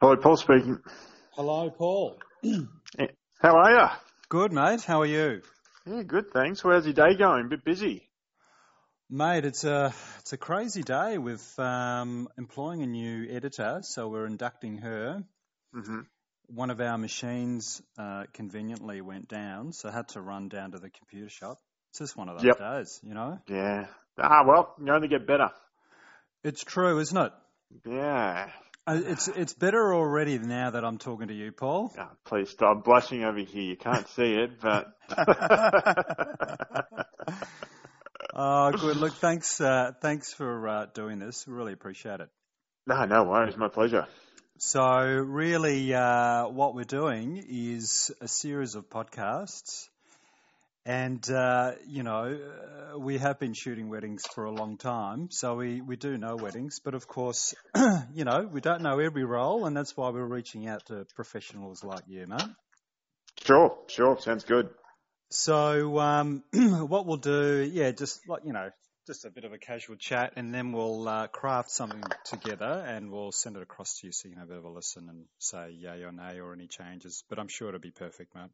Hello, Paul speaking. Hello, Paul. How are you? Good, mate. How are you? Yeah, good, thanks. How's your day going? A bit busy. Mate, it's a it's a crazy day with um, employing a new editor. So we're inducting her. hmm One of our machines uh, conveniently went down, so I had to run down to the computer shop. It's just one of those Yep. days, you know. Yeah. Ah, well, you only get better. It's true, isn't it? Yeah. Uh, It's it's better already now that I'm talking to you, Paul. Please stop blushing over here. You can't see it, but. Oh, good. Look, thanks uh, thanks for uh, doing this. Really appreciate it. no, no worries. My pleasure. So, really, uh, what we're doing is a series of podcasts. And, uh, you know, uh, we have been shooting weddings for a long time, so we, we do know weddings. But of course, you know, we don't know every role, and that's why we're reaching out to professionals like you, mate. Sure, sure. Sounds good. So, um, what we'll do, yeah, just like, you know, just a bit of a casual chat, and then we'll uh, craft something together and we'll send it across to you so you can have a bit of a listen and say yay or nay or any changes. But I'm sure it'll be perfect, mate.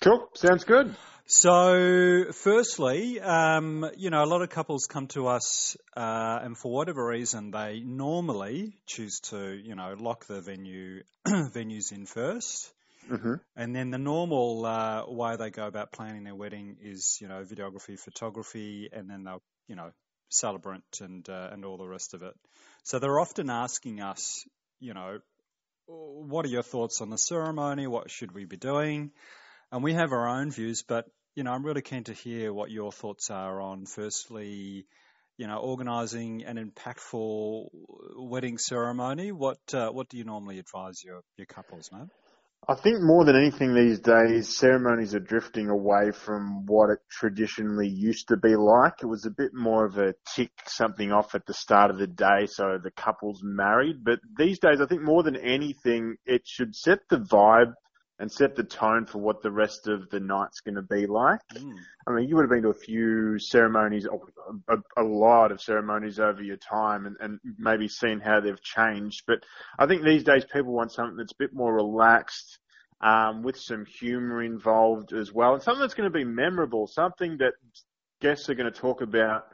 Cool. Sounds good. So, firstly, um, you know, a lot of couples come to us, uh, and for whatever reason, they normally choose to, you know, lock the venue venues in first. hmm And then the normal uh, way they go about planning their wedding is, you know, videography, photography, and then they'll, you know, celebrant and uh, and all the rest of it. So they're often asking us, you know, what are your thoughts on the ceremony? What should we be doing? And we have our own views, but you know, I'm really keen to hear what your thoughts are on, firstly, you know, organising an impactful wedding ceremony. What uh, what do you normally advise your your couples, man? I think more than anything these days, ceremonies are drifting away from what it traditionally used to be like. It was a bit more of a tick something off at the start of the day so the couple's married. But these days, I think more than anything, it should set the vibe and set the tone for what the rest of the night's going to be like. Mm. I mean, you would have been to a few ceremonies, a, a, a lot of ceremonies over your time and, and maybe seen how they've changed. But I think these days people want something that's a bit more relaxed, um, with some humour involved as well, and something that's going to be memorable, something that guests are going to talk about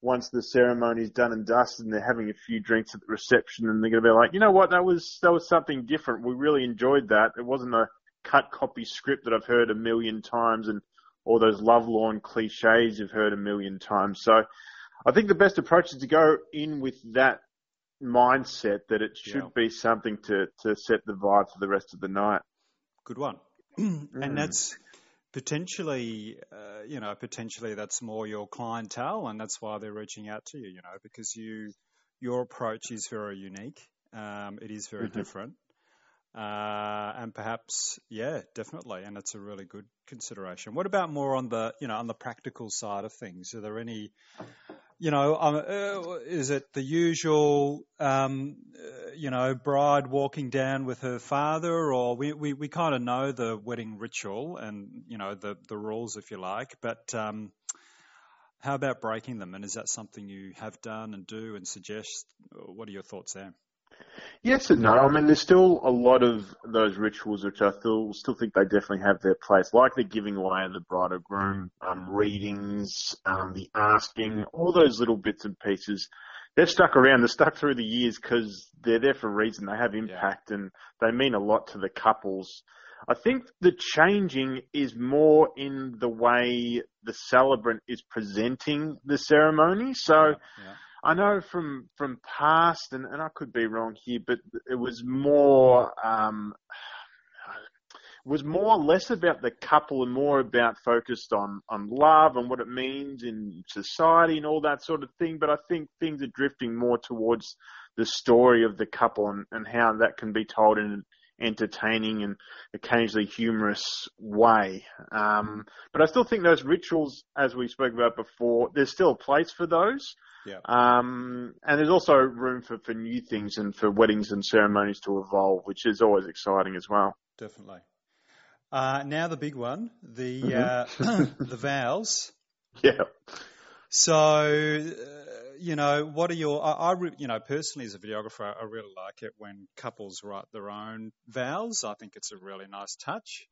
once the ceremony's done and dusted and they're having a few drinks at the reception and they're going to be like, you know what, that was, that was something different. We really enjoyed that. It wasn't a cut copy script that I've heard a million times and all those lovelorn cliches you've heard a million times. So I think the best approach is to go in with that mindset that it should Yeah. be something to, to set the vibe for the rest of the night. Good one. Mm. and that's potentially, uh, you know, potentially that's more your clientele, and that's why they're reaching out to you, you know, because you, your approach is very unique. Um, it is very Mhm. different. Uh, and perhaps, yeah, definitely, and it's a really good consideration. What about more on the, you know, on the practical side of things? Are there any, you know, um, uh, is it the usual, um, uh, you know, bride walking down with her father, or we, we, we kind of know the wedding ritual and you know the the rules, if you like, but um, how about breaking them? And is that something you have done and do and suggest? What are your thoughts there? Yes and no. I mean, there's still a lot of those rituals which I still still think they definitely have their place, like the giving away of the bride or groom, um, readings, um, the asking, all those little bits and pieces. They've stuck around. They're stuck through the years because they're there for a reason. They have impact and they mean a lot to the couples. I think the changing is more in the way the celebrant is presenting the ceremony. So. Yeah. I know from from past, and, and I could be wrong here, but it was more um, was more less about the couple and more about focused on on love and what it means in society and all that sort of thing. But I think things are drifting more towards the story of the couple and, and how that can be told in entertaining and occasionally humorous way. Um, but I still think those rituals, as we spoke about before, there's still a place for those. Yeah. Um, and there's also room for, for new things and for weddings and ceremonies to evolve, which is always exciting as well. Definitely. Uh, now the big one, the Mhm. uh, the vows. Yeah. So, uh, you know, what are your? I, I re, you know, personally as a videographer, I really like it when couples write their own vows. I think it's a really nice touch.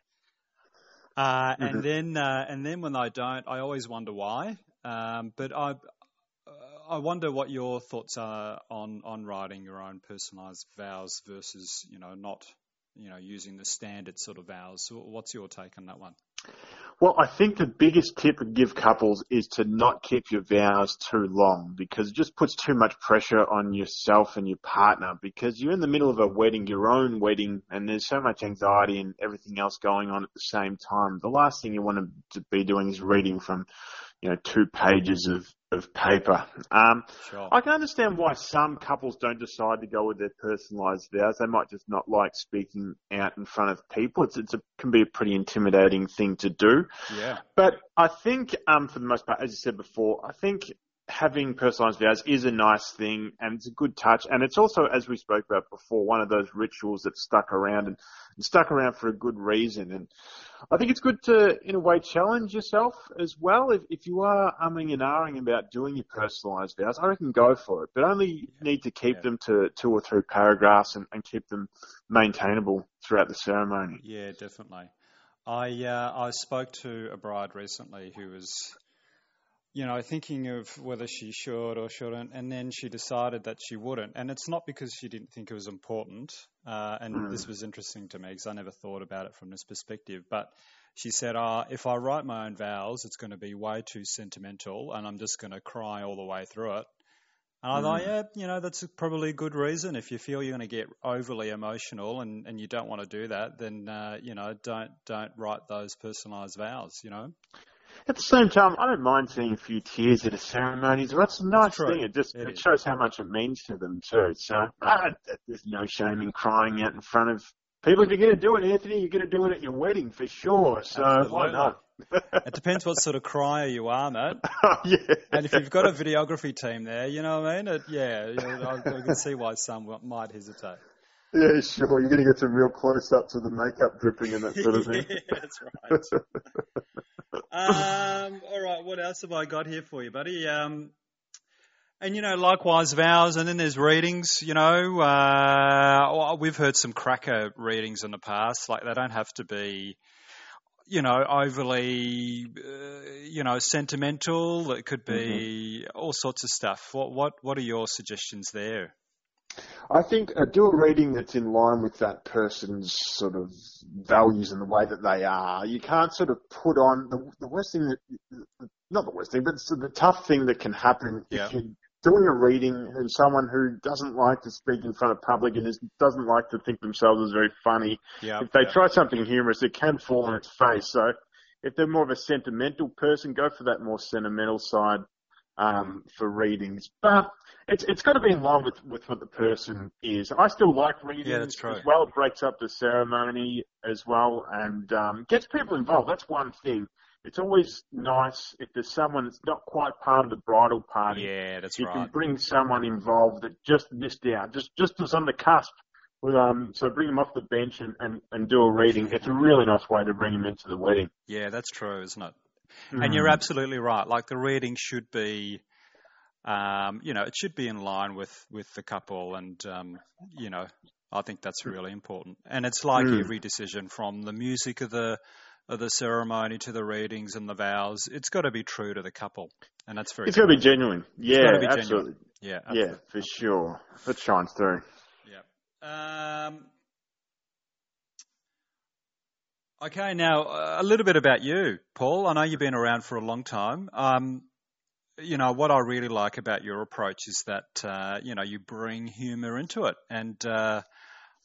Uh, and mm-hmm. then, uh, and then when they don't, I always wonder why. Um, but I, I wonder what your thoughts are on on writing your own personalised vows versus, you know, not, you know, using the standard sort of vows. What's your take on that one? Well, I think the biggest tip to give couples is to not keep your vows too long because it just puts too much pressure on yourself and your partner because you're in the middle of a wedding, your own wedding, and there's so much anxiety and everything else going on at the same time. The last thing you want to be doing is reading from, you know, two pages of of paper. Um, sure. I can understand why some couples don't decide to go with their personalised vows. They might just not like speaking out in front of people. It's, it's a, can be a pretty intimidating thing to do. Yeah. But I think, um, for the most part, as you said before, I think having personalized vows is a nice thing and it's a good touch. And it's also, as we spoke about before, one of those rituals that stuck around and, and, stuck around for a good reason. And I think it's good to, in a way, challenge yourself as well. If, if you are umming and ahhing about doing your personalized vows, I reckon go for it, but only need to keep yeah. them to two or three paragraphs and, and keep them maintainable throughout the ceremony. Yeah, definitely. I uh, I spoke to a bride recently who was you know, thinking of whether she should or shouldn't, and then she decided that she wouldn't. And it's not because she didn't think it was important. Uh, and mm. this was interesting to me because I never thought about it from this perspective. But she said, oh, if I write my own vows, it's going to be way too sentimental, and I'm just going to cry all the way through it. And I mm. thought, yeah, you know, that's probably a good reason. If you feel you're going to get overly emotional and, and you don't want to do that, then uh, you know, don't don't write those personalised vows. You know. At the same time, I don't mind seeing a few tears at a ceremony. That's a nice thing. It just it, it shows how much it means to them too. So uh, there's no shame in crying out in front of people. If you're going to do it, Anthony, you're going to do it at your wedding for sure. So Absolutely. why not? it depends what sort of crier you are, mate. Oh, yeah. And if you've got a videography team there, you know what I mean? It, yeah, I, I can see why some might hesitate. Yeah, sure. You're going to get some real close-ups of the makeup dripping and that sort of thing. yeah, that's right. um, all right, what else have I got here for you, buddy? Um, and you know, likewise vows, and then there's readings. You know, uh, we've heard some cracker readings in the past. Like they don't have to be, you know, overly, uh, you know, sentimental. It could be mm-hmm. all sorts of stuff. What what what are your suggestions there? I think uh, do a reading that's in line with that person's sort of values and the way that they are. You can't sort of put on the, the worst thing that, not the worst thing, but the tough thing that can happen yeah. if you're doing a reading and someone who doesn't like to speak in front of public and is, doesn't like to think themselves as very funny. Yeah, if they yeah. try something humorous, it can fall on its face. So if they're more of a sentimental person, go for that more sentimental side um, for readings. But it's it's got to be in line with, with what the person is. I still like readings yeah, that's as well. It breaks up the ceremony as well and um, gets people involved. That's one thing. It's always nice if there's someone that's not quite part of the bridal party. Yeah, that's you right. You can bring someone involved that just missed out, just just was on the cusp. With, um, so bring them off the bench and, and, and do a reading. It's a really nice way to bring them into the wedding. Yeah, that's true, isn't it? Mm. And you're mm. absolutely right. Like the reading should be, um, you know, it should be in line with, with the couple. And, um, you know, I think that's really important. And it's like mm. every decision from the music of the, of the ceremony to the readings and the vows. It's got to be true to the couple. And that's very It's got to be genuine. Yeah, be absolutely. Genuine. Yeah. Absolutely. Yeah, for sure. That shines through. Yeah. Um, Okay, now a little bit about you, Paul. I know you've been around for a long time. Um, you know what I really like about your approach is that uh, you know you bring humour into it, and uh,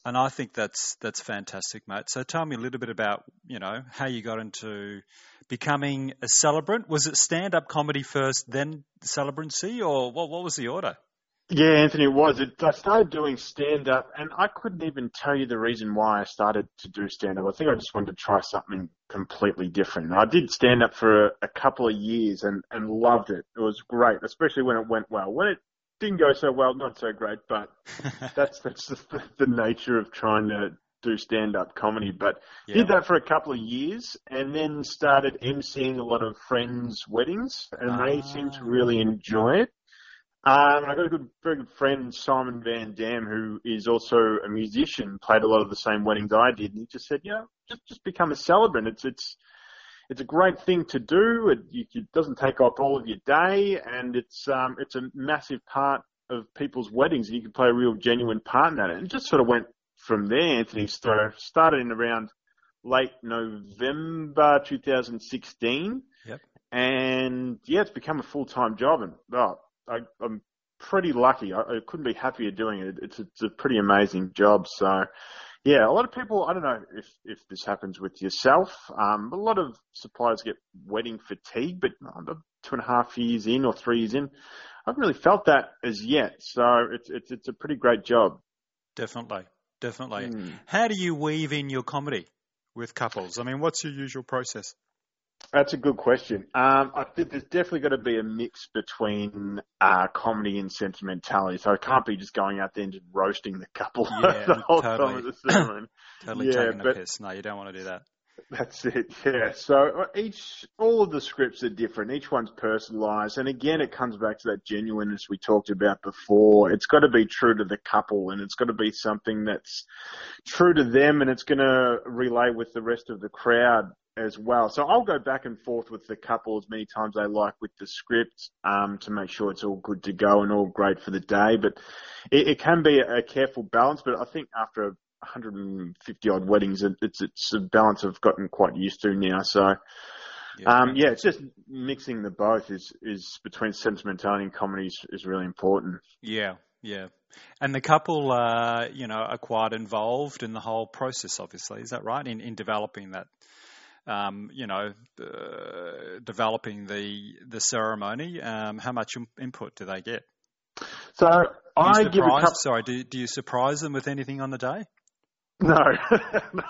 and I think that's that's fantastic, mate. So tell me a little bit about you know how you got into becoming a celebrant. Was it stand up comedy first, then celebrancy, or what? What was the order? Yeah, Anthony, it was. It, I started doing stand up, and I couldn't even tell you the reason why I started to do stand up. I think I just wanted to try something completely different. I did stand up for a, a couple of years and, and loved it. It was great, especially when it went well. When it didn't go so well, not so great, but that's that's the, the nature of trying to do stand up comedy. But yeah. did that for a couple of years and then started emceeing a lot of friends' weddings, and ah. they seemed to really enjoy it. Um, I got a good, very good friend, Simon Van Dam, who is also a musician, played a lot of the same weddings I did, and he just said, you know, just just become a celebrant. It's it's it's a great thing to do. It, it doesn't take up all of your day, and it's um it's a massive part of people's weddings, and you can play a real genuine part in that. And it just sort of went from there. Anthony started in around late November 2016. Yep. And yeah, it's become a full time job, and oh, I, am pretty lucky. I, I, couldn't be happier doing it. It's it's a pretty amazing job. So yeah, a lot of people. I don't know if if this happens with yourself. Um, a lot of suppliers get wedding fatigue, but two and a half years in or three years in, I haven't really felt that as yet. So it's it's it's a pretty great job. Definitely, definitely. Mm. How do you weave in your comedy with couples? I mean, what's your usual process? That's a good question. Um, I think there's definitely got to be a mix between uh, comedy and sentimentality. So I can't be just going out there and just roasting the couple yeah, the whole totally. time of the ceremony. totally yeah, taking the piss. No, you don't want to do that. That's it. Yeah. So uh, each, all of the scripts are different. Each one's personalised, and again, it comes back to that genuineness we talked about before. It's got to be true to the couple, and it's got to be something that's true to them, and it's going to relay with the rest of the crowd as well. So I'll go back and forth with the couple as many times I like with the script um, to make sure it's all good to go and all great for the day. But it, it can be a, careful balance. But I think after 150 odd weddings, it, it's it's a balance I've gotten quite used to now. So. Yeah. Um, yeah, it's just mixing the both is, is between sentimentality and comedy is, is really important. Yeah, yeah. And the couple, uh, you know, are quite involved in the whole process, obviously. Is that right? In, in developing that um, you know, uh, developing the the ceremony? Um, how much input do they get? So I give a couple... Sorry, do, do you surprise them with anything on the day? No, no,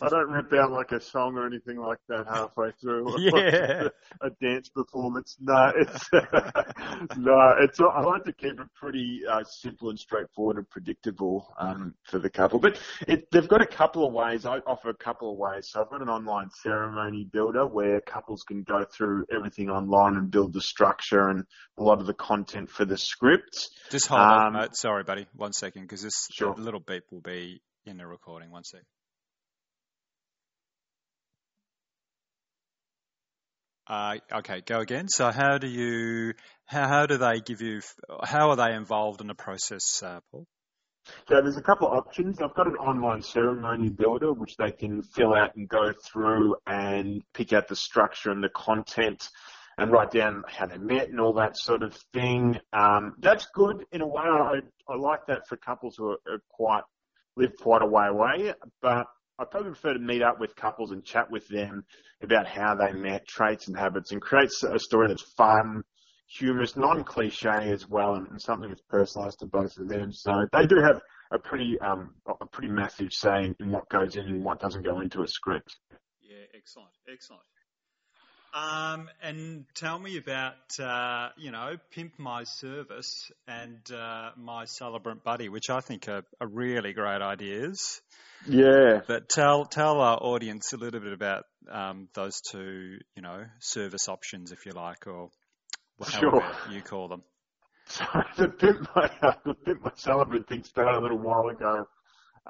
I don't rip out like a song or anything like that halfway through. Yeah, a, a, dance performance. No, it's no, it's. I like to keep it pretty uh, simple and straightforward and predictable um, for the couple. But it, they've got a couple of ways. I offer a couple of ways. So I've got an online ceremony builder where couples can go through everything online and build the structure and a lot of the content for the scripts. Just hold um, on. Uh, sorry, buddy. One second, because this sure. little beep will be in the recording. One sec. Uh, okay, go again. So how do you, how, how do they give you, how are they involved in the process, uh, Paul? So there's a couple of options. I've got an online ceremony builder which they can fill out and go through and pick out the structure and the content and write down how they met and all that sort of thing. Um, that's good in a way. I, I like that for couples who are, are quite live quite a way away, but I probably prefer to meet up with couples and chat with them about how they met, traits and habits, and create a story that's fun, humorous, non-cliche as well, and, something that's personalised to both of them. So they do have a pretty um, a pretty massive say in what goes in and what doesn't go into a script. Yeah, excellent, excellent. Um, and tell me about, uh, you know, Pimp My Service and uh, My Celebrant Buddy, which I think are, are, really great ideas. Yeah. But tell tell our audience a little bit about um, those two, you know, service options, if you like, or however sure. you call them. So the Pimp My, uh, the Pimp My Celebrant thing started a little while ago.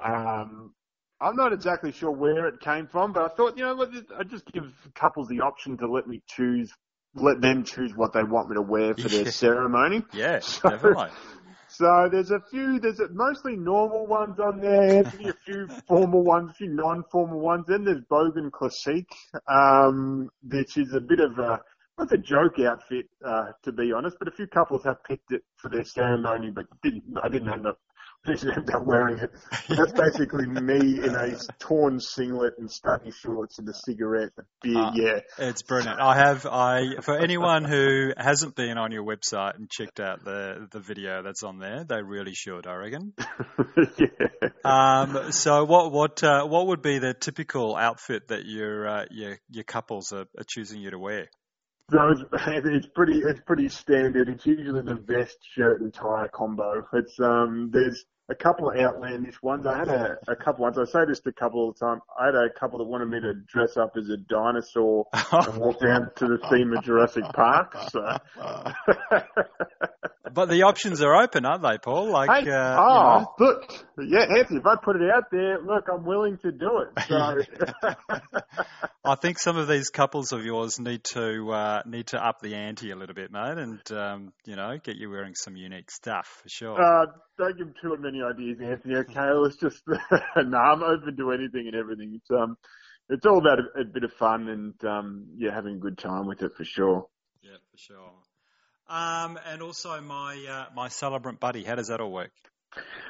Um, I'm not exactly sure where it came from, but I thought, you know, I just give couples the option to let me choose, let them choose what they want me to wear for their ceremony. Yeah, so, definitely. So there's a few, there's a, mostly normal ones on there, Anthony, a few formal ones, a few non-formal ones. Then there's Bogan Classique, um, which is a bit of a, not a joke outfit, uh, to be honest, but a few couples have picked it for their ceremony, but didn't, I didn't end up actually end up wearing it. That's basically me in a torn singlet and stubby shorts and a cigarette, a beer. Uh, yeah, it's brilliant. I have I for anyone who hasn't been on your website and checked out the the video that's on there, they really should. I reckon. yeah. Um. So what what uh, what would be the typical outfit that your uh, your your couples are, are choosing you to wear? So it's, it's pretty it's pretty standard. It's usually the vest, shirt, and tie combo. It's um there's a couple of outlandish ones. I had a, a couple ones. I say this to a couple of the time. I had a couple that wanted me to dress up as a dinosaur and walk down to the theme of Jurassic Park. So. but the options are open, aren't they, Paul? Like, hey, uh, oh, you know. look, yeah, Anthony, if I put it out there, look, I'm willing to do it. So. I think some of these couples of yours need to uh, need to up the ante a little bit, mate, and um, you know, get you wearing some unique stuff for sure. Uh, don't give too many ideas, Anthony. Okay, let's just no, I'm open to anything and everything. It's um, it's all about a, a bit of fun and um, yeah, having a good time with it for sure. Yeah, for sure. Um, and also my uh, my celebrant buddy. How does that all work?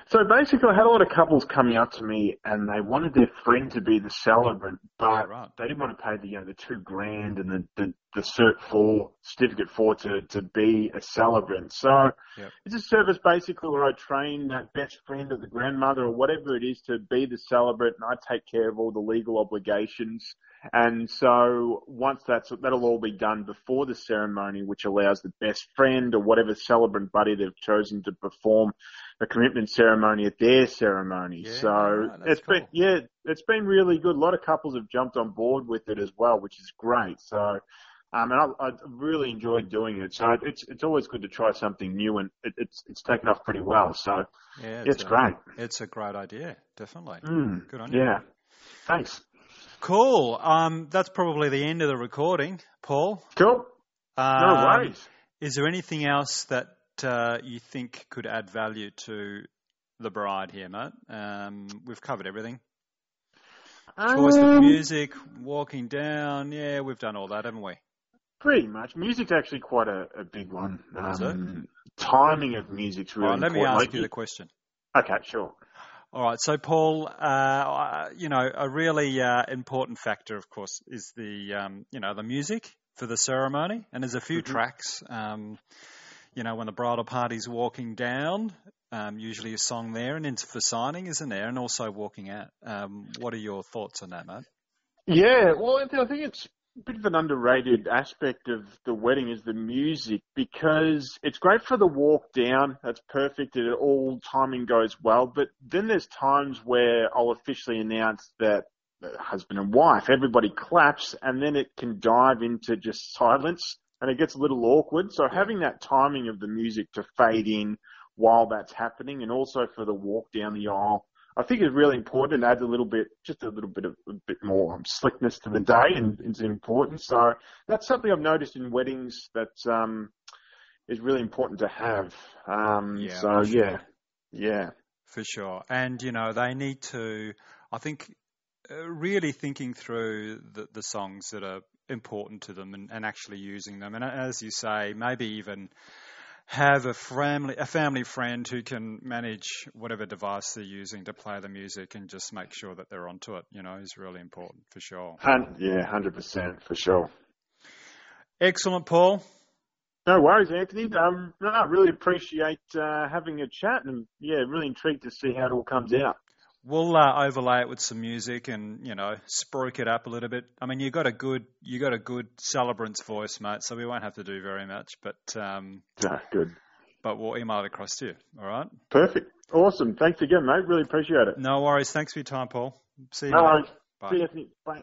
So basically, I had a lot of couples coming up to me, and they wanted their friend to be the celebrant, but Yeah, right. they didn't want to pay the you know the two grand and the the, the cert for certificate for to to be a celebrant. So Yep. it's a service basically where I train that best friend or the grandmother or whatever it is to be the celebrant, and I take care of all the legal obligations. And so once that's that'll all be done before the ceremony, which allows the best friend or whatever celebrant buddy they've chosen to perform a commitment ceremony at their ceremony. Yeah, so right, that's it's been cool. yeah, it's been really good. A lot of couples have jumped on board with it as well, which is great. So um, and I, I really enjoyed doing it. So it's it's always good to try something new, and it, it's it's taken off pretty well. So Yeah, it's a, great. It's a great idea, definitely. Mm, Good on you. yeah, thanks. Cool. Um, that's probably the end of the recording, Paul. Cool. No Um, worries. Is there anything else that uh, you think could add value to the bride here, mate? Um, we've covered everything. Choice of Um, music, walking down. Yeah, we've done all that, haven't we? Pretty much. Music's actually quite a, a big one. Is it? Um, timing of music's really all right, let me ask Like, you the question. Okay, sure. All right, so Paul, uh, you know, a really uh, important factor, of course, is the um, you know the music for the ceremony, and there's a few Mhm. tracks. Um, you know, when the bridal party's walking down, um, usually a song there, and then for signing, isn't there, and also walking out. Um, what are your thoughts on that, mate? Yeah, well, Anthony, I think it's a bit of an underrated aspect of the wedding is the music because it's great for the walk down. That's perfect. It all timing goes well. But then there's times where I'll officially announce that husband and wife, everybody claps and then it can dive into just silence and it gets a little awkward. So having that timing of the music to fade in while that's happening and also for the walk down the aisle I think is really important and adds a little bit, just a little bit of a bit more um, slickness to the day, and it's important. So that's something I've noticed in weddings that um, is really important to have. Um, Yeah, so sure. yeah, yeah, For sure. And, you know, they need to, I think, really thinking through the, the songs that are important to them and, and actually using them. And as you say, maybe even have a family, a family friend who can manage whatever device they're using to play the music and just make sure that they're onto it, you know, is really important for sure. Yeah, hundred percent for sure. Excellent, Paul. No worries, Anthony. Um, no, I really appreciate uh, having a chat, and yeah, really intrigued to see how it all comes out. We'll uh, overlay it with some music and you know spruik it up a little bit. I mean, you got a good you got a good celebrant's voice, mate. So we won't have to do very much, but um, No, good, but we'll email it across to you. All right. perfect, awesome. Thanks again, mate. Really appreciate it. No worries. Thanks for your time, Paul. See you. No mate. worries. Bye. See you, Anthony. Bye.